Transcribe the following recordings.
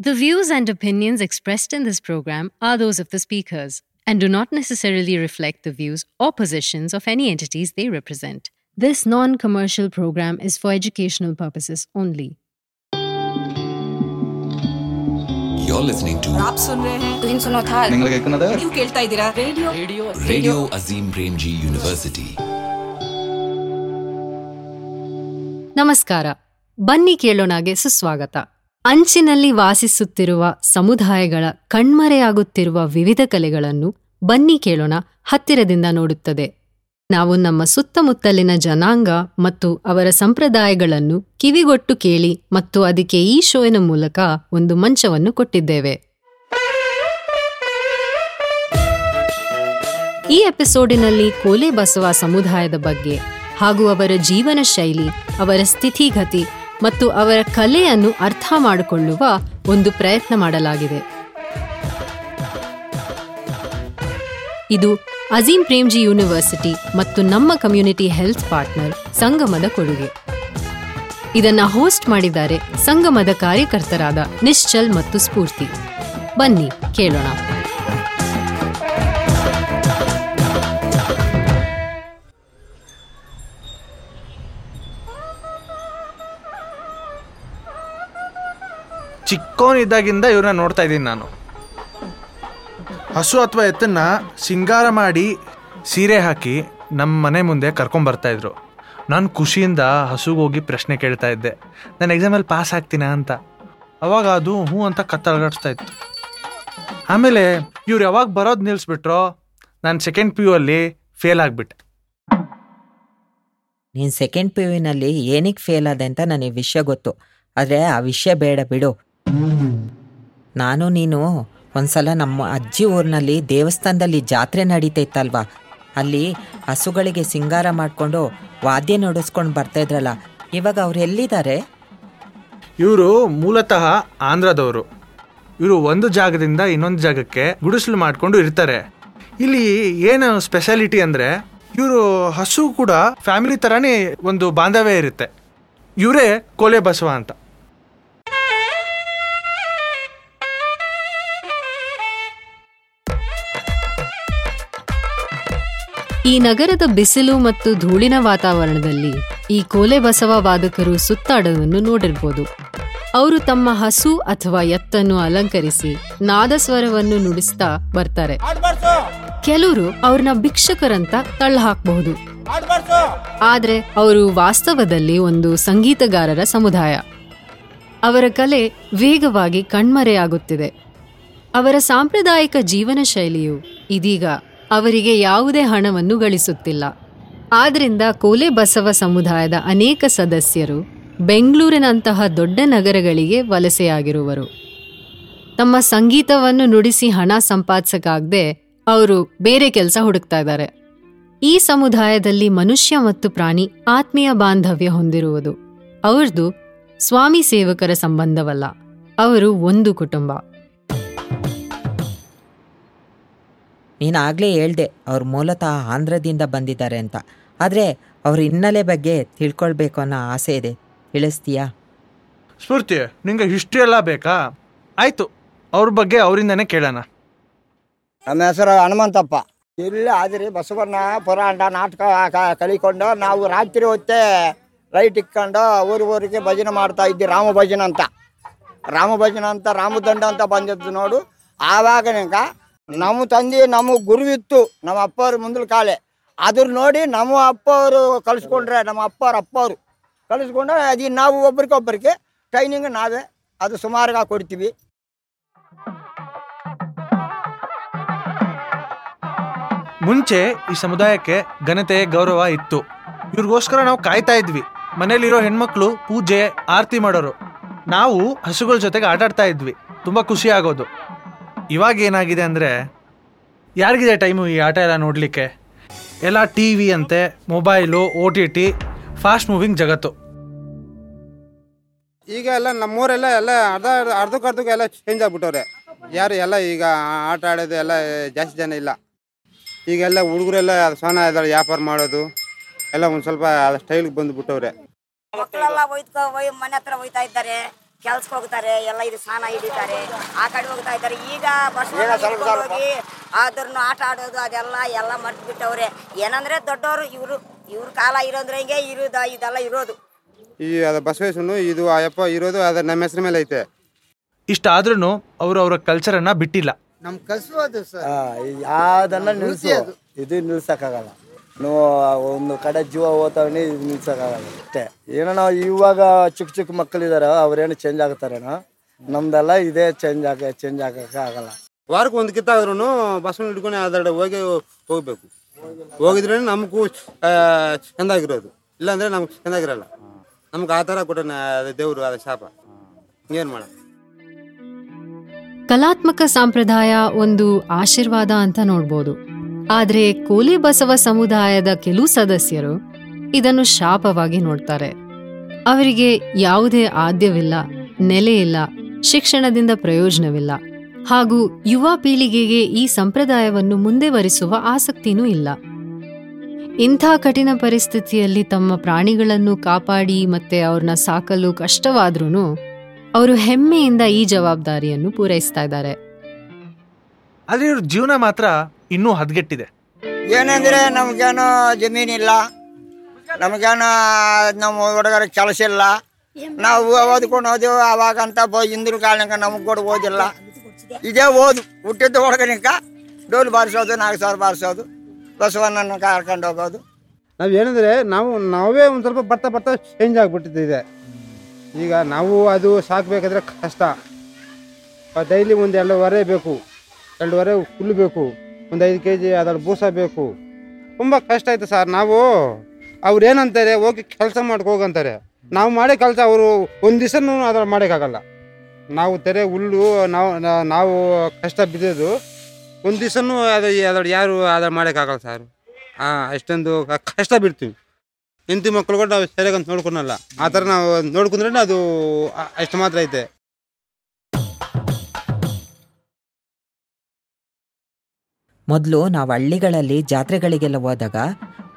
The views and opinions expressed in this program are those of the speakers and do not necessarily reflect the views or positions of any entities they represent. This non commercial program is for educational purposes only. You're listening to. आप सुन रहे हैं तुम सुनो था നിങ്ങൾ കേൾക്കുന്നത് क्यों खेलता ही दिला radio Radio Azim Premji University. ನಮಸ್ಕಾರ ಬನ್ನಿ ಕೇಳೋಣಗೆ ಸುಸ್ವಾಗತ ಅಂಚಿನಲ್ಲಿ ವಾಸಿಸುತ್ತಿರುವ ಸಮುದಾಯಗಳ ಕಣ್ಮರೆಯಾಗುತ್ತಿರುವ ವಿವಿಧ ಕಲೆಗಳನ್ನು ಬನ್ನಿ ಕೇಳೋಣ ಹತ್ತಿರದಿಂದ ನೋಡುತ್ತದೆ. ನಾವು ನಮ್ಮ ಸುತ್ತಮುತ್ತಲಿನ ಜನಾಂಗ ಮತ್ತು ಅವರ ಸಂಪ್ರದಾಯಗಳನ್ನು ಕಿವಿಗೊಟ್ಟು ಕೇಳಿ ಮತ್ತು ಅದಕ್ಕೆ ಈ ಶೋವಿನ ಮೂಲಕ ಒಂದು ಮಂಚವನ್ನು ಕೊಟ್ಟಿದ್ದೇವೆ. ಈ ಎಪಿಸೋಡಿನಲ್ಲಿ ಕೋಲೆ ಬಸವ ಸಮುದಾಯದ ಬಗ್ಗೆ ಹಾಗೂ ಅವರ ಜೀವನ ಶೈಲಿ, ಅವರ ಸ್ಥಿತಿಗತಿ ಮತ್ತು ಅವರ ಕಲೆಯನ್ನು ಅರ್ಥ ಮಾಡಿಕೊಳ್ಳುವ ಒಂದು ಪ್ರಯತ್ನ ಮಾಡಲಾಗಿದೆ. ಇದು ಅಜೀಂ ಪ್ರೇಮ್ಜಿ ಯೂನಿವರ್ಸಿಟಿ ಮತ್ತು ನಮ್ಮ ಕಮ್ಯುನಿಟಿ ಹೆಲ್ತ್ ಪಾರ್ಟ್ನರ್ ಸಂಗಮದ ಕೊಡುಗೆ. ಇದನ್ನ ಹೋಸ್ಟ್ ಮಾಡಿದ್ದಾರೆ ಸಂಗಮದ ಕಾರ್ಯಕರ್ತರಾದ ನಿಶ್ಚಲ್ ಮತ್ತು ಸ್ಫೂರ್ತಿ. ಬನ್ನಿ ಕೇಳೋಣ. ಚಿಕ್ಕೋನಿದ್ದಾಗಿಂದ ಇವ್ರನ್ನ ನೋಡ್ತಾ ಇದ್ದೀನಿ ನಾನು. ಹಸು ಅಥವಾ ಎತ್ತನ್ನ ಸಿಂಗಾರ ಮಾಡಿ ಸೀರೆ ಹಾಕಿ ನಮ್ಮ ಮನೆ ಮುಂದೆ ಕರ್ಕೊಂಬರ್ತಾ ಇದ್ರು. ನಾನು ಖುಷಿಯಿಂದ ಹಸುಗೆ ಹೋಗಿ ಪ್ರಶ್ನೆ ಕೇಳ್ತಾ ಇದ್ದೆ. ನಾನು ಎಕ್ಸಾಮಲ್ಲಿ ಪಾಸ್ ಆಗ್ತೀನ ಅಂತ? ಅವಾಗ ಅದು ಹ್ಞೂ ಅಂತ ಕತ್ತಲಗಾಡಿಸ್ತಾ ಇತ್ತು. ಆಮೇಲೆ ಇವ್ರು ಯಾವಾಗ ಬರೋದು ನಿಲ್ಲಿಸ್ಬಿಟ್ರೋ ನಾನು ಸೆಕೆಂಡ್ ಪಿ ಯು ಅಲ್ಲಿ ಫೇಲ್ ಆಗಿಬಿಟ್ಟೆ. ನೀನು ಸೆಕೆಂಡ್ ಪಿ ಯುನಲ್ಲಿ ಏನಕ್ಕೆ ಫೇಲ್ ಆದೆ ಅಂತ ನನಗೆ ವಿಷಯ ಗೊತ್ತು. ಆದರೆ ಆ ವಿಷಯ ಬೇಡ ಬಿಡು. ನಾನು, ನೀನು, ಒಂದ್ಸಲ ನಮ್ಮ ಅಜ್ಜಿ ಊರಿನಲ್ಲಿ ದೇವಸ್ಥಾನದಲ್ಲಿ ಜಾತ್ರೆ ನಡೀತೈತಲ್ವಾ? ಅಲ್ಲಿ ಹಸುಗಳಿಗೆ ಸಿಂಗಾರ ಮಾಡಿಕೊಂಡು ವಾದ್ಯ ನಡೆಸ್ಕೊಂಡು ಬರ್ತಾ ಇದ್ರಲ್ಲ, ಇವಾಗ ಅವ್ರು ಎಲ್ಲಿದ್ದಾರೆ? ಇವರು ಮೂಲತಃ ಆಂಧ್ರದವರು. ಇವರು ಒಂದು ಜಾಗದಿಂದ ಇನ್ನೊಂದು ಜಾಗಕ್ಕೆ ಗುಡಿಸಲು ಮಾಡಿಕೊಂಡು ಇರ್ತಾರೆ. ಇಲ್ಲಿ ಏನು ಸ್ಪೆಷಾಲಿಟಿ ಅಂದರೆ, ಇವರು ಹಸು ಕೂಡ ಫ್ಯಾಮಿಲಿ ಥರನೇ ಒಂದು ಬಾಂಧವ್ಯ ಇರುತ್ತೆ. ಇವರೇ ಕೋಲೆ ಬಸವ ಅಂತ. ಈ ನಗರದ ಬಿಸಿಲು ಮತ್ತು ಧೂಳಿನ ವಾತಾವರಣದಲ್ಲಿ ಈ ಕೋಲೆ ಬಸವ ವಾದಕರು ಸುತ್ತಾಡೋದನ್ನು ನೋಡಿರ್ಬೋದು. ಅವರು ತಮ್ಮ ಹಸು ಅಥವಾ ಎತ್ತನ್ನು ಅಲಂಕರಿಸಿ ನಾದಸ್ವರವನ್ನು ನುಡಿಸ್ತಾ ಬರ್ತಾರೆ. ಕೆಲವರು ಅವ್ರನ್ನ ಭಿಕ್ಷಕರಂತ ತಳ್ಳ ಹಾಕಬಹುದು. ಆದ್ರೆ ಅವರು ವಾಸ್ತವದಲ್ಲಿ ಒಂದು ಸಂಗೀತಗಾರರ ಸಮುದಾಯ. ಅವರ ಕಲೆ ವೇಗವಾಗಿ ಕಣ್ಮರೆಯಾಗುತ್ತಿದೆ. ಅವರ ಸಾಂಪ್ರದಾಯಿಕ ಜೀವನ ಶೈಲಿಯು ಇದೀಗ ಅವರಿಗೆ ಯಾವುದೇ ಹಣವನ್ನು ಗಳಿಸುತ್ತಿಲ್ಲ. ಆದ್ದರಿಂದ ಕೋಲೆ ಬಸವ ಸಮುದಾಯದ ಅನೇಕ ಸದಸ್ಯರು ಬೆಂಗಳೂರಿನಂತಹ ದೊಡ್ಡ ನಗರಗಳಿಗೆ ವಲಸೆಯಾಗಿರುವರು. ತಮ್ಮ ಸಂಗೀತವನ್ನು ನುಡಿಸಿ ಹಣ ಸಂಪಾದಿಸಕ್ಕಾಗದೆ ಅವರು ಬೇರೆ ಕೆಲಸ ಹುಡುಕ್ತಾ ಇದ್ದಾರೆ. ಈ ಸಮುದಾಯದಲ್ಲಿ ಮನುಷ್ಯ ಮತ್ತು ಪ್ರಾಣಿ ಆತ್ಮೀಯ ಬಾಂಧವ್ಯ ಹೊಂದಿರುವುದು. ಅವರದು ಸ್ವಾಮಿ ಸೇವಕರ ಸಂಬಂಧವಲ್ಲ, ಅವರು ಒಂದು ಕುಟುಂಬ. ನೀನು ಆಗಲೇ ಹೇಳ್ದೆ ಅವ್ರು ಮೂಲತಃ ಆಂಧ್ರದಿಂದ ಬಂದಿದ್ದಾರೆ ಅಂತ. ಆದರೆ ಅವ್ರ ಹಿನ್ನೆಲೆ ಬಗ್ಗೆ ತಿಳ್ಕೊಳ್ಬೇಕು ಅನ್ನೋ ಆಸೆ ಇದೆ. ತಿಳಿಸ್ತೀಯಾ? ಸ್ಫೂರ್ತಿ ನಿಂಗೆ ಹಿಸ್ಟ್ರಿ ಎಲ್ಲ ಬೇಕಾ? ಆಯಿತು ಅವ್ರ ಬಗ್ಗೆ ಅವರಿಂದನೇ ಕೇಳೋಣ. ನಮ್ಮ ಹೆಸರು ಹನುಮಂತಪ್ಪ. ಇಲ್ಲಿ ಆದ್ರಿ ಬಸವಣ್ಣ ಪುರಾಣ ನಾಟಕ ಕ- ಕಲಿಕೊಂಡು ನಾವು ರಾತ್ರಿ ಹೊತ್ತೇ ಲೈಟ್ ಇಕ್ಕೊಂಡು ಊರು ಊರಿಗೆ ಭಜನೆ ಮಾಡ್ತಾ ಇದ್ವಿ ರಾಮ ಭಜನೆ ಅಂತ. ರಾಮ ಭಜನೆ ಅಂತ ರಾಮದಂಡ ಅಂತ ಬಂದಿದ್ದು ನೋಡು. ಆವಾಗ ನಿಂಕ ನಮ್ಮ ತಂದೆ, ನಮ್ಮ ಗುರುವಿತ್ತು, ನಮ್ಮ ಅಪ್ಪವ್ರ ಮುಂದಿನ ಕಾಲೆ. ಅದ್ರ ನೋಡಿ ನಮ್ಮ ಅಪ್ಪ ಅವರು ಕಲಿಸ್ಕೊಂಡ್ರೆ ನಮ್ಮ ಅಪ್ಪವ್ರ ಅಪ್ಪವರು ಕಲಿಸ್ಕೊಂಡ್ರೆ ಅದು ನಾವು ಒಬ್ರಿಗೊಬ್ಬರಿಗೆ ಟ್ರೈನಿಂಗ್ ನಾವೇ ಅದು ಸುಮಾರಾಗಿ ಕೊಡ್ತೀವಿ. ಮುಂಚೆ ಈ ಸಮುದಾಯಕ್ಕೆ ಘನತೆ ಗೌರವ ಇತ್ತು. ಇವ್ರಿಗೋಸ್ಕರ ನಾವು ಕಾಯ್ತಾ ಇದ್ವಿ. ಮನೇಲಿರೋ ಹೆಣ್ಮಕ್ಳು ಪೂಜೆ, ಆರತಿ ಮಾಡೋರು. ನಾವು ಹಸುಗಳ ಜೊತೆಗೆ ಆಟಾಡ್ತಾ ಇದ್ವಿ. ತುಂಬಾ ಖುಷಿ ಆಗೋದು. ಇವಾಗ ಏನಾಗಿದೆ ಅಂದರೆ ಯಾರಿಗಿದೆ ಟೈಮು ಈ ಆಟ ಎಲ್ಲ ನೋಡಲಿಕ್ಕೆ? ಎಲ್ಲ ಟಿ ವಿ ಅಂತೆ mobile O T T fast moving ಜಗತ್ತು. ಈಗ ಎಲ್ಲ ನಮ್ಮೂರೆಲ್ಲ ಎಲ್ಲ ಅರ್ಧ ಅರ್ಧಕ್ಕರ್ಧಕ್ಕೆ ಎಲ್ಲ ಚೇಂಜ್ ಆಗ್ಬಿಟ್ಟವ್ರೆ. ಯಾರು ಎಲ್ಲ ಈಗ ಆಟ ಆಡೋದು ಎಲ್ಲ ಜಾಸ್ತಿ ಜನ ಇಲ್ಲ. ಈಗೆಲ್ಲ ಹುಡುಗರೆಲ್ಲ ಸಣ್ಣ ಇದ್ದಾರೆ ವ್ಯಾಪಾರ ಮಾಡೋದು ಎಲ್ಲ ಒಂದು ಸ್ವಲ್ಪ ಸ್ಟೈಲ್ಗೆ ಬಂದುಬಿಟ್ಟವ್ರೆ. ಮಕ್ಕಳೆಲ್ಲ ಒಯ್ದ್ಕೊ ಮನೆ ಹತ್ರ ಒಯ್ತಾ ಇದ್ದಾರೆ. ಕೆಲ್ಸಕ್ಕೆ ಹೋಗ್ತಾರೆ ಎಲ್ಲ ಇದು ಸ್ನಾನ ಹಿಡಿತಾರೆ ಆ ಕಡೆ ಹೋಗ್ತಾ ಇದ್ದಾರೆ. ಈಗ ಬಸ್ ಈಗ ಸ್ವಲ್ಪ ಸ್ವಲ್ಪ. ಹೋಗಿ ಅದ್ರನ್ನ ಆಟ ಆಡೋದು ಅದೆಲ್ಲ ಎಲ್ಲ ಮರ್ತು ಬಿಟ್ಟವ್ರೆ ಏನಂದ್ರೆ ದೊಡ್ಡವರು ಇವರು ಇವ್ರ ಕಾಲ ಇರೋದ್ರೆ ಹಿಂಗೆ ಇರೋದ ಇದೆಲ್ಲ ಇರೋದು. ಈ ಅದ ಬಸವೇಶ್ವರನು ಇದು ಅಯ್ಯಪ್ಪ ಇರೋದು ಅದ ನಮ್ಮ ಹೆಸರು ಮೇಲೆ ಐತೆ. ಇಷ್ಟ ಇಷ್ಟಾದ್ರೂ ಅವರು ಅವರ ಅನ್ನ ಬಿಟ್ಟಿಲ್ಲ. ನಮ್ ಕಸೋದು ಸರ್. ಯಾವ್ದನ್ನ ನಿಲ್ಸು ನಿಲ್ಸಿ. ಅದು. ಇದು ನಿಲ್ಸಕ್ಕಾಗಲ್ಲ. ನಾವು ಒಂದು ಕಡೆ ಜೀವ ಹೋಗ್ತಾವನಿ ನಿಲ್ಸೋಕ್ಕಾಗಲ್ಲ. ಅಷ್ಟೇ. ಏನೋ ನಾವು ಇವಾಗ ಚಿಕ್ಕ ಚಿಕ್ಕ ಮಕ್ಕಳಿದ್ದಾರೆ ಅವ್ರೇನು ಚೇಂಜ್ ಆಗ್ತಾರೇನೋ ನಮ್ದೆಲ್ಲ ಇದೇ ಚೇಂಜ್ ಆಗ ಚೇಂಜ್ ಆಗಕ್ಕೆ ಆಗಲ್ಲ. ವಾರಕ್ಕೆ ಒಂದು ಕಿತ್ತಾದ್ರೂ ಬಸ್ಸನ್ನು ಹಿಡ್ಕೊಂಡು ಅದರ ಹೋಗಿ ಹೋಗ್ಬೇಕು. ಹೋಗಿದ್ರೆ ನಮಗೂ ಚೆಂದಾಗಿರೋದು. ಇಲ್ಲಾಂದ್ರೆ ನಮ್ಗೆ ಚೆಂದಾಗಿರಲ್ಲ. ನಮ್ಗೆ ಆ ಥರ ಕೊಟ್ಟ ದೇವರು ಅದ ಶಾಪ. ಏನು ಮಾಡ ಕಲಾತ್ಮಕ ಸಂಪ್ರದಾಯ ಒಂದು ಆಶೀರ್ವಾದ ಅಂತ ನೋಡ್ಬೋದು. ಆದ್ರೆ ಕೋಲಿ ಬಸವ ಸಮುದಾಯದ ಕೆಲವು ಸದಸ್ಯರು ಇದನ್ನು ಶಾಪವಾಗಿ ನೋಡ್ತಾರೆ. ಅವರಿಗೆ ಯಾವುದೇ ಆದ್ಯವಿಲ್ಲ ನೆಲೆಯಿಲ್ಲ ಶಿಕ್ಷಣದಿಂದ ಪ್ರಯೋಜನವಿಲ್ಲ ಹಾಗೂ ಯುವ ಪೀಳಿಗೆಗೆ ಈ ಸಂಪ್ರದಾಯವನ್ನು ಮುಂದುವರಿಸುವ ಆಸಕ್ತಿನೂ ಇಲ್ಲ. ಇಂಥ ಕಠಿಣ ಪರಿಸ್ಥಿತಿಯಲ್ಲಿ ತಮ್ಮ ಪ್ರಾಣಿಗಳನ್ನು ಕಾಪಾಡಿ ಮತ್ತೆ ಅವ್ರನ್ನ ಸಾಕಲು ಕಷ್ಟವಾದ್ರೂ ಅವರು ಹೆಮ್ಮೆಯಿಂದ ಈ ಜವಾಬ್ದಾರಿಯನ್ನು ಪೂರೈಸ್ತಾ ಇದ್ದಾರೆ. ಆದರೆ ಇವ್ರ ಜೀವನ ಮಾತ್ರ ಇನ್ನೂ ಹದಗೆಟ್ಟಿದೆ. ಏನಂದ್ರೆ ನಮ್ಗೇನು ಜಮೀನಿಲ್ಲ ನಮಗೇನು ನಮ್ಮ ಹುಡುಗರ ಕೆಲಸ ಇಲ್ಲ. ನಾವು ಓದ್ಕೊಂಡು ಹೋದೆವು ಅವಾಗಂತ ಬ ಹಿಂದಿನ ಕಾಲಕ್ಕೆ ನಮಗೆ ಕೂಡ ಓದಿಲ್ಲ. ಇದೇ ಓದು ಹುಟ್ಟಿದ್ದು ಹೊಡಗನಿಕ ಡೋಲು ಬಾರಿಸೋದು ನಾಲ್ಕು ಸಾವಿರ ಬಾರಿಸೋದು ಬಸವಣ್ಣನ ಕರ್ಕೊಂಡು ಹೋಗೋದು. ನಾವು ಏನಂದ್ರೆ ನಾವು ನಾವೇ ಒಂದು ಸ್ವಲ್ಪ ಬರ್ತಾ ಬರ್ತಾ ಚೇಂಜ್ ಆಗಿಬಿಟ್ಟಿದೆ. ಈಗ ನಾವು ಅದು ಸಾಕಬೇಕಾದ್ರೆ ಕಷ್ಟ. ಡೈಲಿ ಒಂದು ಎರಡೂವರೆ ಬೇಕು ಎರಡೂವರೆ ಹುಲ್ಲು ಬೇಕು ಒಂದು ಐದು ಕೆ ಜಿ ಅದರಲ್ಲಿ ಬೂಸ ಬೇಕು. ತುಂಬ ಕಷ್ಟ ಆಯಿತು ಸರ್. ನಾವು ಅವ್ರು ಏನಂತಾರೆ ಹೋಗಿ ಕೆಲಸ ಮಾಡ್ಕೋಗಂತಾರೆ ನಾವು ಮಾಡೋ ಕೆಲಸ, ಅವರು ಒಂದು ದಿವಸನೂ ಅದ್ರಲ್ಲಿ ಮಾಡೋಕ್ಕಾಗಲ್ಲ. ನಾವು ತೆರೆ, ಹುಲ್ಲು, ನಾವು ನಾವು ಕಷ್ಟ ಬಿದ್ದಿದ್ದು ಒಂದು ದಿವಸನೂ ಅದು ಅದ್ರಲ್ಲಿ ಯಾರು ಅದ್ರ ಮಾಡೋಕ್ಕಾಗಲ್ಲ ಸರ್. ಹಾಂ ಅಷ್ಟೊಂದು ಕಷ್ಟ ಬಿಡ್ತೀವಿ. ಹೆಂಡತಿ ಮಕ್ಕಳು ಕೂಡ ನಾವು ಸರಿಯಾಗಿ ಅಂತ ನೋಡ್ಕೊಳಲ್ಲ ಆ ಥರ ನಾವು ನೋಡ್ಕೊಂಡ್ರೆ ಅದು ಅಷ್ಟು ಮಾತ್ರ ಐತೆ. ಮೊದಲು ನಾವು ಹಳ್ಳಿಗಳಲ್ಲಿ ಜಾತ್ರೆಗಳಿಗೆಲ್ಲ ಹೋದಾಗ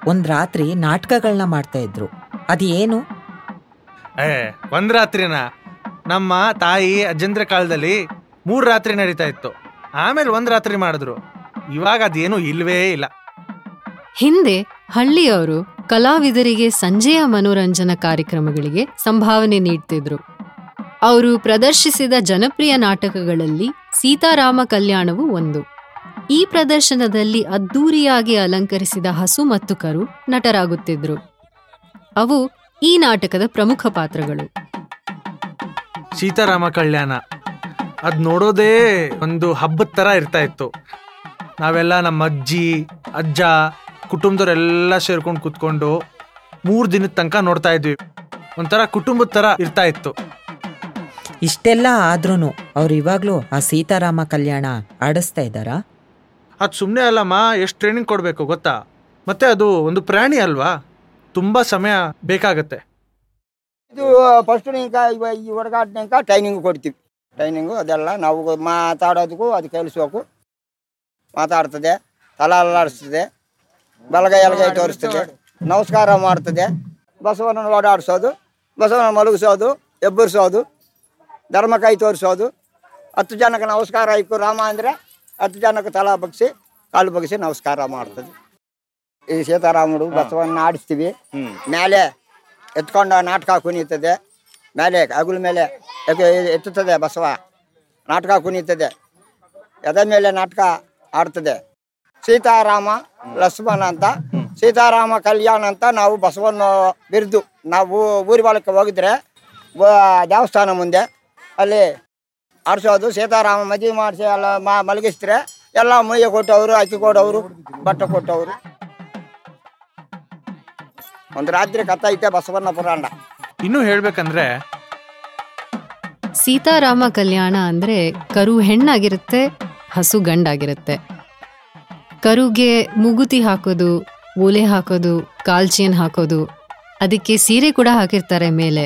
ಒಂದು ರಾತ್ರಿ ನಾಟಕಗಳನ್ನ ಮಾಡ್ತಾ ಇದ್ರು. ಅದು ಏನು? ಏ ಒಂದ್ ರಾತ್ರಿನ. ನಮ್ಮ ತಾಯಿ ಅಜ್ಜಂದ್ರ ಕಾಲದಲ್ಲಿ ಮೂರ್ ರಾತ್ರಿ ನಡೀತಾ ಇತ್ತು. ಆಮೇಲೆ ಒಂದ್ ರಾತ್ರಿ ಮಾಡಿದ್ರು. ಇವಾಗ ಅದೇನು ಇಲ್ವೇ ಇಲ್ಲ. ಹಿಂದೆ ಹಳ್ಳಿಯವರು ಕಲಾವಿದರಿಗೆ ಸಂಜೆಯ ಮನೋರಂಜನಾ ಕಾರ್ಯಕ್ರಮಗಳಿಗೆ ಸಂಭಾವನೆ ನೀಡ್ತಿದ್ರು. ಅವರು ಪ್ರದರ್ಶಿಸಿದ ಜನಪ್ರಿಯ ನಾಟಕಗಳಲ್ಲಿ ಸೀತಾರಾಮ ಕಲ್ಯಾಣವು ಒಂದು. ಈ ಪ್ರದರ್ಶನದಲ್ಲಿ ಅದ್ದೂರಿಯಾಗಿ ಅಲಂಕರಿಸಿದ ಹಸು ಮತ್ತು ಕರು ನಟರಾಗುತ್ತಿದ್ರು ಅವು ಈ ನಾಟಕದ ಪ್ರಮುಖ ಪಾತ್ರಗಳು. ಸೀತಾರಾಮ ಕಲ್ಯಾಣ. ಅದ್ ನೋಡೋದೇ ಒಂದು ಹಬ್ಬದ ತರ ಇರ್ತಾ ಇತ್ತು. ನಾವೆಲ್ಲ ನಮ್ಮ ಅಜ್ಜಿ ಅಜ್ಜ ಕುಟುಂಬದವರೆಲ್ಲ ಸೇರ್ಕೊಂಡು ಕುತ್ಕೊಂಡು ಮೂರು ದಿನದ ತನಕ ನೋಡ್ತಾ ಇದ್ವಿ. ಒಂಥರ ಕುಟುಂಬದ ತರ ಇರ್ತಾ ಇತ್ತು. ಇಷ್ಟೆಲ್ಲ ಆದ್ರೂ ಅವ್ರು ಇವಾಗ್ಲೂ ಆ ಸೀತಾರಾಮ ಕಲ್ಯಾಣ ಆಡಿಸ್ತಾ ಇದ್ದಾರಾ? ಅದು ಸುಮ್ಮನೆ ಅಲ್ಲಮ್ಮ, ಎಷ್ಟು ಟ್ರೈನಿಂಗ್ ಕೊಡಬೇಕು ಗೊತ್ತಾ? ಮತ್ತೆ ಅದು ಒಂದು ಪ್ರಾಣಿ ಅಲ್ವಾ? ತುಂಬ ಸಮಯ ಬೇಕಾಗತ್ತೆ. ಇದು ಫಸ್ಟ್ ಈ ಹುಡುಗಾಟನಿಂಕ ಟ್ರೈನಿಂಗ್ ಕೊಡ್ತೀವಿ. ಟ್ರೈನಿಂಗು ಅದೆಲ್ಲ ನಾವು ಮಾತಾಡೋದಕ್ಕೂ ಅದು ಕೇಳಿಸ್ಬೇಕು. ಮಾತಾಡ್ತದೆ, ತಲ ಅಲ್ಲಾಡಿಸ್ತದೆ, ಬಲಗೈ ಎಲಗೈ ತೋರಿಸ್ತದೆ, ನಮಸ್ಕಾರ ಮಾಡ್ತದೆ. ಬಸವನ ಓಡಾಡಿಸೋದು ಬಸವನ ಮಲಗಿಸೋದು, ಎಬ್ಬರಿಸೋದು ಧರ್ಮ ಕೈ ತೋರಿಸೋದು. ಹತ್ತು ಜನಕ್ಕೆ ನಮಸ್ಕಾರ ಇಕ್ಕು ರಾಮ ಅಂದರೆ ಹತ್ತು ಜನಕ್ಕೆ ತಲಾ ಬಗ್ಸಿ ಕಾಲು ಬಗ್ಸಿ ನಮಸ್ಕಾರ ಮಾಡ್ತದೆ. ಈ ಸೀತಾರಾಮರು ಬಸವನ್ನ ಆಡಿಸ್ತೀವಿ. ಮೇಲೆ ಎತ್ಕೊಂಡು ನಾಟಕ ಕುಣಿತದೆ. ಮೇಲೆ ಹಗುಲ ಮೇಲೆ ಎತ್- ಎತ್ತುತ್ತದೆ ಬಸವ. ನಾಟಕ ಕುಣಿತದೆ. ಎದ ಮೇಲೆ ನಾಟಕ ಆಡ್ತದೆ. ಸೀತಾರಾಮ ಲಕ್ಷ್ಮಣ ಅಂತ. ಸೀತಾರಾಮ ಕಲ್ಯಾಣ ಅಂತ ನಾವು ಬಸವನ ಬಿರಿದು ನಾವು ಊರಿ ಬಾಳಕ್ಕೆ ಹೋಗಿದ್ರೆ ದೇವಸ್ಥಾನ ಮುಂದೆ ಅಲ್ಲಿ ಆಡಿಸೋದು ಸೀತಾರಾಮ ಮದುವೆ ಮಾಡಿಸಿ ಎಲ್ಲ ಮ ಮಲಗಿಸಿದ್ರೆ ಎಲ್ಲ ಮುಯ್ಯ ಕೊಟ್ಟವರು ಅಕ್ಕಿ ಕೊಟ್ಟವರು ಬಟ್ಟೆ ಕೊಟ್ಟವರು. ಒಂದು ರಾತ್ರಿ ಕತ್ತೈತೆ ಬಸವಣ್ಣ ಪುರಾಣ. ಇನ್ನು ಹೇಳ್ಬೇಕಂದ್ರೆ ಸೀತಾರಾಮ ಕಲ್ಯಾಣ ಅಂದ್ರೆ ಕರು ಹೆಣ್ಣಾಗಿರುತ್ತೆ ಹಸು ಗಂಡಾಗಿರುತ್ತೆ. ಕರುಗೆ ಮುಗುತಿ ಹಾಕೋದು ಓಲೆ ಹಾಕೋದು ಕಾಲ್ಚೇನ್ ಹಾಕೋದು ಅದಕ್ಕೆ ಸೀರೆ ಕೂಡ ಹಾಕಿರ್ತಾರೆ ಮೇಲೆ.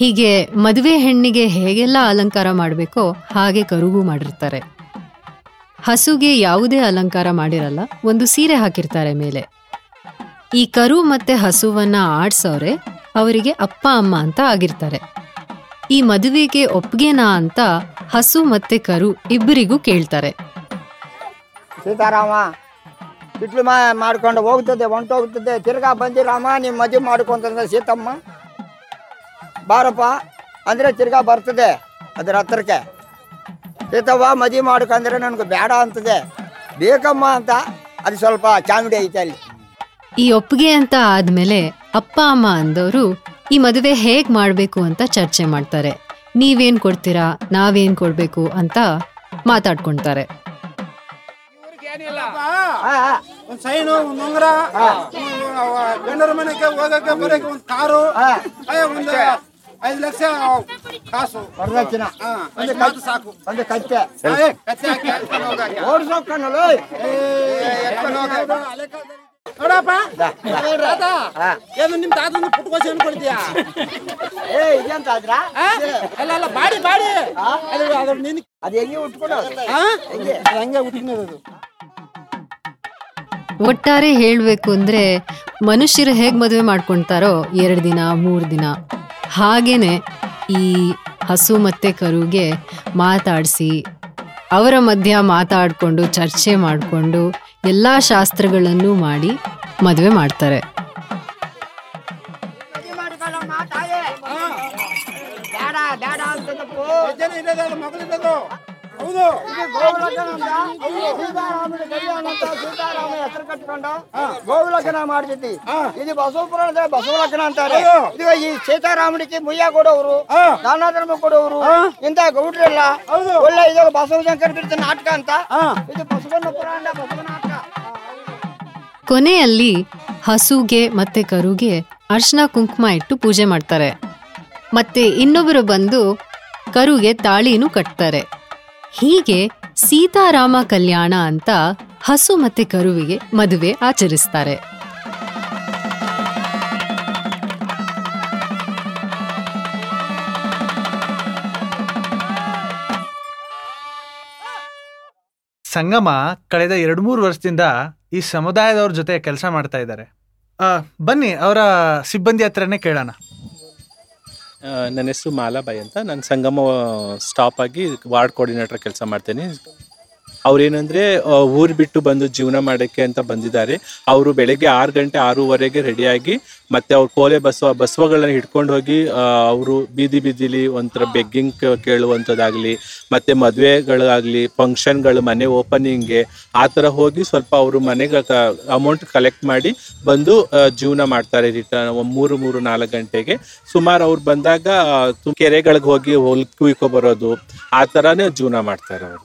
ಹೀಗೆ ಮದುವೆ ಹೆಣ್ಣಿಗೆ ಹೇಗೆಲ್ಲ ಅಲಂಕಾರ ಮಾಡಬೇಕೋ ಹಾಗೆ ಕರುಗೂ ಮಾಡಿರ್ತಾರೆ. ಹಸುಗೆ ಯಾವುದೇ ಅಲಂಕಾರ ಮಾಡಿರಲ್ಲ, ಒಂದು ಸೀರೆ ಹಾಕಿರ್ತಾರೆ ಮೇಲೆ. ಈ ಕರು ಮತ್ತೆ ಹಸುವನ್ನ ಆಡ್ಸೋರೆ ಅವರಿಗೆ ಅಪ್ಪ, ಅಮ್ಮ ಅಂತ ಆಗಿರ್ತಾರೆ. ಈ ಮದುವೆಗೆ ಒಪ್ಗೆನಾ ಅಂತ ಹಸು ಮತ್ತೆ ಕರು ಇಬ್ಬರಿಗೂ ಕೇಳ್ತಾರೆ. ಸೀತಾರಾಮ ಇಟ್ಲು ಮಾಡ್ಕೊಂಡು ಹೋಗ್ತದೆ, ಹೊಂಟೋಗ್ತದೆ, ತಿರ್ಗಾ ಬಂದಿರಾಮ ನಿಮ್ಮ ಮದುವೆ ಮಾಡ್ಕೊಂತಂದ್ರೆ ಸೀತಮ್ಮ. ಬಾರಪ್ಪ. ಅಂದರೆ ತಿರ್ಗಾ ಬರ್ತದೆ ಅದರ ಹತ್ರಕ್ಕೆ. ಸೀತವ್ವ ಮದಿ ಮಾಡ್ಕಂದ್ರೆ ನನಗೆ ಬೇಡ ಅಂತದೆ. ಬೇಕಮ್ಮ ಅಂತ ಅದು ಸ್ವಲ್ಪ ಚಾಂಗಡಿ ಐತೆ ಅಲ್ಲಿ. ಈ ಒಪ್ಪಿಗೆ ಅಂತ ಆದ್ಮೇಲೆ ಅಪ್ಪ ಅಮ್ಮ ಅಂದವರು ಈ ಮದುವೆ ಹೇಗ್ ಮಾಡ್ಬೇಕು ಅಂತ ಚರ್ಚೆ ಮಾಡ್ತಾರೆ. ನೀವೇನ್ ಕೊಡ್ತೀರಾ ನಾವೇನ್ ಕೊಡ್ಬೇಕು ಅಂತ ಮಾತಾಡ್ಕೊಂತಾರೆ. ಒಂದ್ ಸೈನು ಒಂದ್ ಉಂಗ್ರ ಗಂಡರ ಮನೆಗೆ ಹೋಗಕ್ಕೆ ಬರಕ್ಕೆ ಒಂದ್ ಕಾರು. ಅಯ್ಯ, ಒಂದ್ ಐದು ಲಕ್ಷ ಕಾಸು. ವರದಕ್ಷಿಣ ಒಂದು ಕತ್ತು ಸಾಕು. ಒಂದು ಕತ್ತೆ ಹಾಕಿ. ನೋಡಪ್ಪ. ಏನು ನಿಮ್ ಪುಟ್ಕೋಸಿ ಅನ್ಕೊಳ್ತೀಯ ಏ ಇದೆಂತ ಆದ್ರ? ಅಲ್ಲ ಅಲ್ಲ ಬಾಡಿ ಬಾಡಿ. ಅದು ಅದು ನಿನ್ ಅದು ಹೆಂಗೆ ಉಟ್ಕೊಡೋದು ಹಾ? ಅದು ಹಂಗೆ ಉಟ್ಕಿನದು ಒಟ್ಟಾರೆ ಹೇಳ್ಬೇಕು ಅಂದ್ರೆ ಮನುಷ್ಯರು ಹೇಗ್ ಮದುವೆ ಮಾಡ್ಕೊಂತಾರೋ ಎರಡು ದಿನ ಮೂರು ದಿನ. ಹಾಗೇನೆ ಈ ಹಸು ಮತ್ತೆ ಕರುಗೆ ಮಾತಾಡಿಸಿ ಅವರ ಮಧ್ಯ ಮಾತಾಡಿಕೊಂಡು ಚರ್ಚೆ ಮಾಡಿಕೊಂಡು ಎಲ್ಲ ಶಾಸ್ತ್ರಗಳನ್ನು ಮಾಡಿ ಮದುವೆ ಮಾಡ್ತಾರೆ. ಬೇಡ ಬೇಡ ಹೌದು. ಸೀತಾರಾಮ ಹೆಸರು ಕಟ್ಕೊಂಡು ಗೋವಿಲಗ್ನ ಮಾಡ್ತಿದ್ದಿ ಇದು ಬಸವಪುರ ಅಂದ್ರೆ ಬಸವಲಕನ ಅಂತಾರೆ. ಇದು ಈ ಸೀತಾರಾಮನಿಗೆ ಮುಯ್ಯ ಕೊಡೋರು ದಾನ ಧರ್ಮ ಕೊಡೋರು ಇಂತ ಗೌಡ್ರೆಲ್ಲ ಒಳ್ಳೆ ಇದು ಬಸವಶಂಕರ ಬಿಡ್ತ ನಾಟಕ ಅಂತ. ಇದು ಬಸವನ ಪುರಾಣ ಬಸವ ನಾಟಕ. ಕೊನೆಯಲ್ಲಿ ಹಸುಗೆ ಮತ್ತೆ ಕರುಗೆ ಅರ್ಶನ ಕುಂಕುಮ ಇಟ್ಟು ಪೂಜೆ ಮಾಡ್ತಾರೆ. ಮತ್ತೆ ಇನ್ನೊಬ್ಬರು ಬಂದು ಕರುಗೆ ತಾಳಿನೂ ಕಟ್ತಾರೆ. ಹೀಗೆ ಸೀತಾರಾಮ ಕಲ್ಯಾಣ ಅಂತ ಹಸು ಮತ್ತೆ ಕರುವಿಗೆ ಮದುವೆ ಆಚರಿಸ್ತಾರೆ. ಸಂಗಮ ಕಳೆದ ಎರಡು ಮೂರು ವರ್ಷದಿಂದ ಈ ಸಮುದಾಯದವ್ರ ಜೊತೆ ಕೆಲಸ ಮಾಡ್ತಾ ಇದ್ದಾರೆ. ಬನ್ನಿ, ಅವರ ಸಿಬ್ಬಂದಿ ಹತ್ರನೇ ಕೇಳೋಣ. ನನ್ನ ಹೆಸರು ಮಾಲಾಬಾಯಿ ಅಂತ. ನಾನು ಸಂಗಮ ಸ್ಟಾಪ್ ಆಗಿ ವಾರ್ಡ್ ಕೋಆರ್ಡಿನೇಟರ್ ಕೆಲಸ ಮಾಡ್ತೇನೆ. ಅವ್ರೇನಂದ್ರೆ ಊರು ಬಿಟ್ಟು ಬಂದು ಜೀವನ ಮಾಡೋಕ್ಕೆ ಅಂತ ಬಂದಿದ್ದಾರೆ. ಅವರು ಬೆಳಗ್ಗೆ ಆರು ಗಂಟೆ ಆರೂವರೆಗೆ ರೆಡಿಯಾಗಿ ಮತ್ತೆ ಅವ್ರು ಕೋಲೆ ಬಸವ, ಬಸವಗಳನ್ನ ಹಿಡ್ಕೊಂಡು ಹೋಗಿ ಅವರು ಬೀದಿ ಬೀದಿಲಿ ಒಂಥರ ಬೆಗ್ಗಿಂಗ್ ಕೇಳುವಂಥದ್ದಾಗಲಿ, ಮತ್ತೆ ಮದುವೆಗಳಾಗಲಿ ಫಂಕ್ಷನ್ಗಳು ಮನೆ ಓಪನಿಂಗ್ಗೆ ಆ ಥರ ಹೋಗಿ ಸ್ವಲ್ಪ ಅವರು ಮನೆಗೆ ಅಮೌಂಟ್ ಕಲೆಕ್ಟ್ ಮಾಡಿ ಬಂದು ಜೀವನ ಮಾಡ್ತಾರೆ ರಿಟರ್ನ್ ಮೂರು ಮೂರು, ನಾಲ್ಕು ಗಂಟೆಗೆ. ಸುಮಾರು ಅವ್ರು ಬಂದಾಗ ಕೆರೆಗಳಿಗೆ ಹೋಗಿ ಹೊಲ್ ಬರೋದು, ಆ ಥರನೇ ಜೀವನ ಮಾಡ್ತಾರೆ ಅವರು.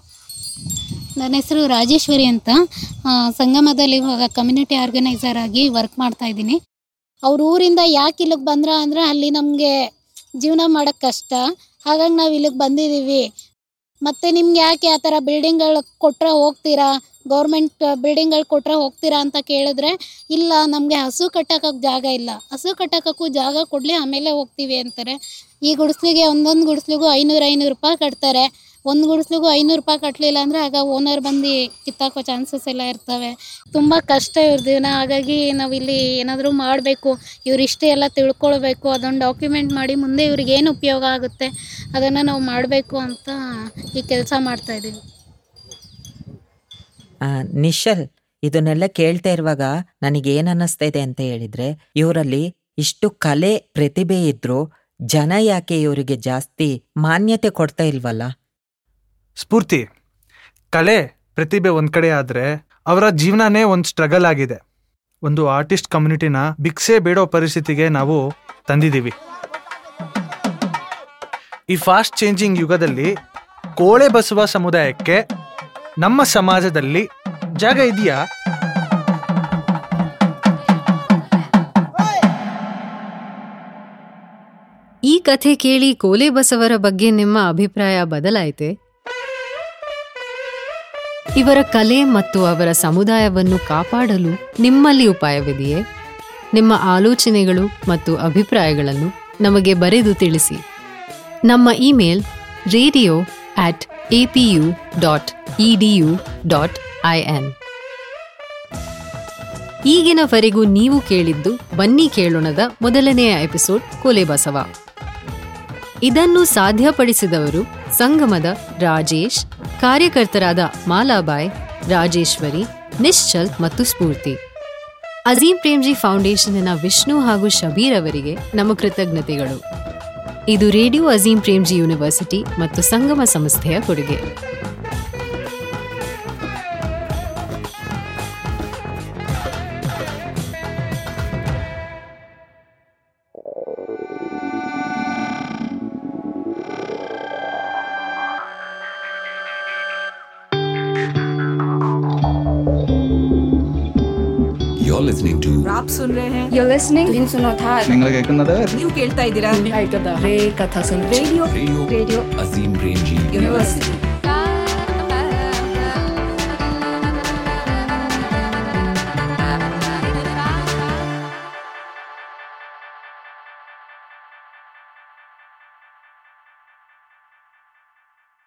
ನನ್ನ ಹೆಸರು ರಾಜೇಶ್ವರಿ ಅಂತ ಸಂಗಮದಲ್ಲಿ ಇವಾಗ ಕಮ್ಯುನಿಟಿ ಆರ್ಗನೈಸರ್ ಆಗಿ ವರ್ಕ್ ಮಾಡ್ತಾ ಇದ್ದೀನಿ. ಅವ್ರ ಊರಿಂದ ಯಾಕೆ ಇಲ್ಲಿಗೆ ಬಂದ್ರ ಅಂದ್ರೆ ಅಲ್ಲಿ ನಮಗೆ ಜೀವನ ಮಾಡೋಕ್ಕೆ ಕಷ್ಟ. ಹಾಗಾಗಿ ನಾವು ಇಲ್ಲಿಗೆ ಬಂದಿದ್ದೀವಿ ಮತ್ತು ನಿಮ್ಗೆ ಯಾಕೆ ಆ ಥರ ಬಿಲ್ಡಿಂಗ್ಗಳು ಕೊಟ್ಟರೆ ಹೋಗ್ತೀರಾ? ಗೌರ್ಮೆಂಟ್ ಬಿಲ್ಡಿಂಗ್ಗಳು ಕೊಟ್ಟರೆ ಹೋಗ್ತೀರಾ ಅಂತ ಕೇಳಿದ್ರೆ, ಇಲ್ಲ, ನಮಗೆ ಹಸು ಕಟ್ಟಕ್ಕ ಜಾಗ ಇಲ್ಲ. ಹಸು ಕಟ್ಟಕ್ಕೂ ಜಾಗ ಕೊಡಲಿ, ಆಮೇಲೆ ಹೋಗ್ತೀವಿ ಅಂತಾರೆ. ಈ ಗುಡಿಸ್ಲಿಗೆ ಒಂದೊಂದು ಗುಡಿಸ್ಲಿಗೂ ಐನೂರು ಐನೂರು ರೂಪಾಯಿ ಕಟ್ತಾರೆ. ಒಂದು ಗುಡಿಸ್ಲಿಗೂ ಐನೂರು ರೂಪಾಯಿ ಕಟ್ಟಲಿಲ್ಲ ಅಂದರೆ ಆಗ ಓನರ್ ಬಂದು ಕಿತ್ತಾಕೋ ಚಾನ್ಸಸ್ ಎಲ್ಲ ಇರ್ತವೆ. ತುಂಬ ಕಷ್ಟ ಇವ್ರ ಜೀವನ. ಹಾಗಾಗಿ ನಾವು ಇಲ್ಲಿ ಏನಾದರೂ ಮಾಡಬೇಕು. ಇವ್ರು ಇಷ್ಟೇ ಎಲ್ಲ ತಿಳ್ಕೊಳ್ಬೇಕು. ಅದೊಂದು ಡಾಕ್ಯುಮೆಂಟ್ ಮಾಡಿ ಮುಂದೆ ಇವ್ರಿಗೆ ಏನು ಉಪಯೋಗ ಆಗುತ್ತೆ ಅದನ್ನು ನಾವು ಮಾಡಬೇಕು ಅಂತ ಈ ಕೆಲಸ ಮಾಡ್ತಾಯಿದ್ದೀವಿ ಆ, ನಿಶಲ್ ಇದನ್ನೆಲ್ಲ ಕೇಳ್ತಾ ಇರುವಾಗ ನನಗೆ ಏನ್ ಅನ್ನಿಸ್ತಾ ಇದೆ ಅಂತ ಹೇಳಿದ್ರೆ ಇವರಲ್ಲಿ ಇಷ್ಟು ಕಲೆ ಪ್ರತಿಭೆ ಇದ್ರು ಜನ ಯಾಕೆ ಇವರಿಗೆ ಜಾಸ್ತಿ ಮಾನ್ಯತೆ ಕೊಡ್ತಾ ಇಲ್ವಲ್ಲ? ಸ್ಫೂರ್ತಿ. ಕಲೆ ಪ್ರತಿಭೆ ಒಂದ್ ಕಡೆ ಆದ್ರೆ ಅವರ ಜೀವನನೇ ಒಂದು ಸ್ಟ್ರಗಲ್ ಆಗಿದೆ. ಒಂದು ಆರ್ಟಿಸ್ಟ್ ಕಮ್ಯುನಿಟಿನ ಭಿಕ್ಷೆ ಬೇಡೋ ಪರಿಸ್ಥಿತಿಗೆ ನಾವು ತಂದಿದ್ದೀವಿ ಈ ಫಾಸ್ಟ್ ಚೇಂಜಿಂಗ್ ಯುಗದಲ್ಲಿ ಕೋಳೆ ಬಸವ ಸಮುದಾಯಕ್ಕೆ ನಮ್ಮ ಸಮಾಜದಲ್ಲಿ ಜಾಗ ಇದೆಯಾ? ಕಥೆ ಕೇಳಿ ಕೋಲೆ ಬಸವರ ಬಗ್ಗೆ ನಿಮ್ಮ ಅಭಿಪ್ರಾಯ ಬದಲಾಯಿತೆ? ಇವರ ಕಲೆ ಮತ್ತು ಅವರ ಸಮುದಾಯವನ್ನು ಕಾಪಾಡಲು ನಿಮ್ಮಲ್ಲಿ ಉಪಾಯವಿದೆಯೇ? ನಿಮ್ಮ ಆಲೋಚನೆಗಳು ಮತ್ತು ಅಭಿಪ್ರಾಯಗಳನ್ನು ನಮಗೆ ಬರೆದು ತಿಳಿಸಿ. ನಮ್ಮ email radio at A P dot E dot I N. ಈಗಿನವರೆಗೂ ನೀವು ಕೇಳಿದ್ದು ಬನ್ನಿ ಕೇಳೋಣದ ಮೊದಲನೆಯ ಎಪಿಸೋಡ್ ಕೊಲೆ ಇದನ್ನು ಸಾಧ್ಯಪಡಿಸಿದವರು ಸಂಗಮದ ರಾಜೇಶ್, ಕಾರ್ಯಕರ್ತರಾದ ಮಾಲಾಬಾಯ್, ರಾಜೇಶ್ವರಿ, ನಿಶ್ಚಲ್ ಮತ್ತು ಸ್ಫೂರ್ತಿ. ಅಜೀಂ ಪ್ರೇಮ್ಜಿ ಫೌಂಡೇಶನ್ನ ವಿಷ್ಣು ಹಾಗೂ ಶಬೀರ್ ಅವರಿಗೆ ನಮ್ಮ ಕೃತಜ್ಞತೆಗಳು. ಇದು ರೇಡಿಯೋ ಅಜೀಂ ಪ್ರೇಮ್ಜಿ ಯೂನಿವರ್ಸಿಟಿ ಮತ್ತು ಸಂಗಮ ಸಂಸ್ಥೆಯ ಕೊಡುಗೆ. You're listening to ರಾಪ್ ಸುನ್ ರಹೆ You're listening to Hinsunotha Hi Radio Radio Azim University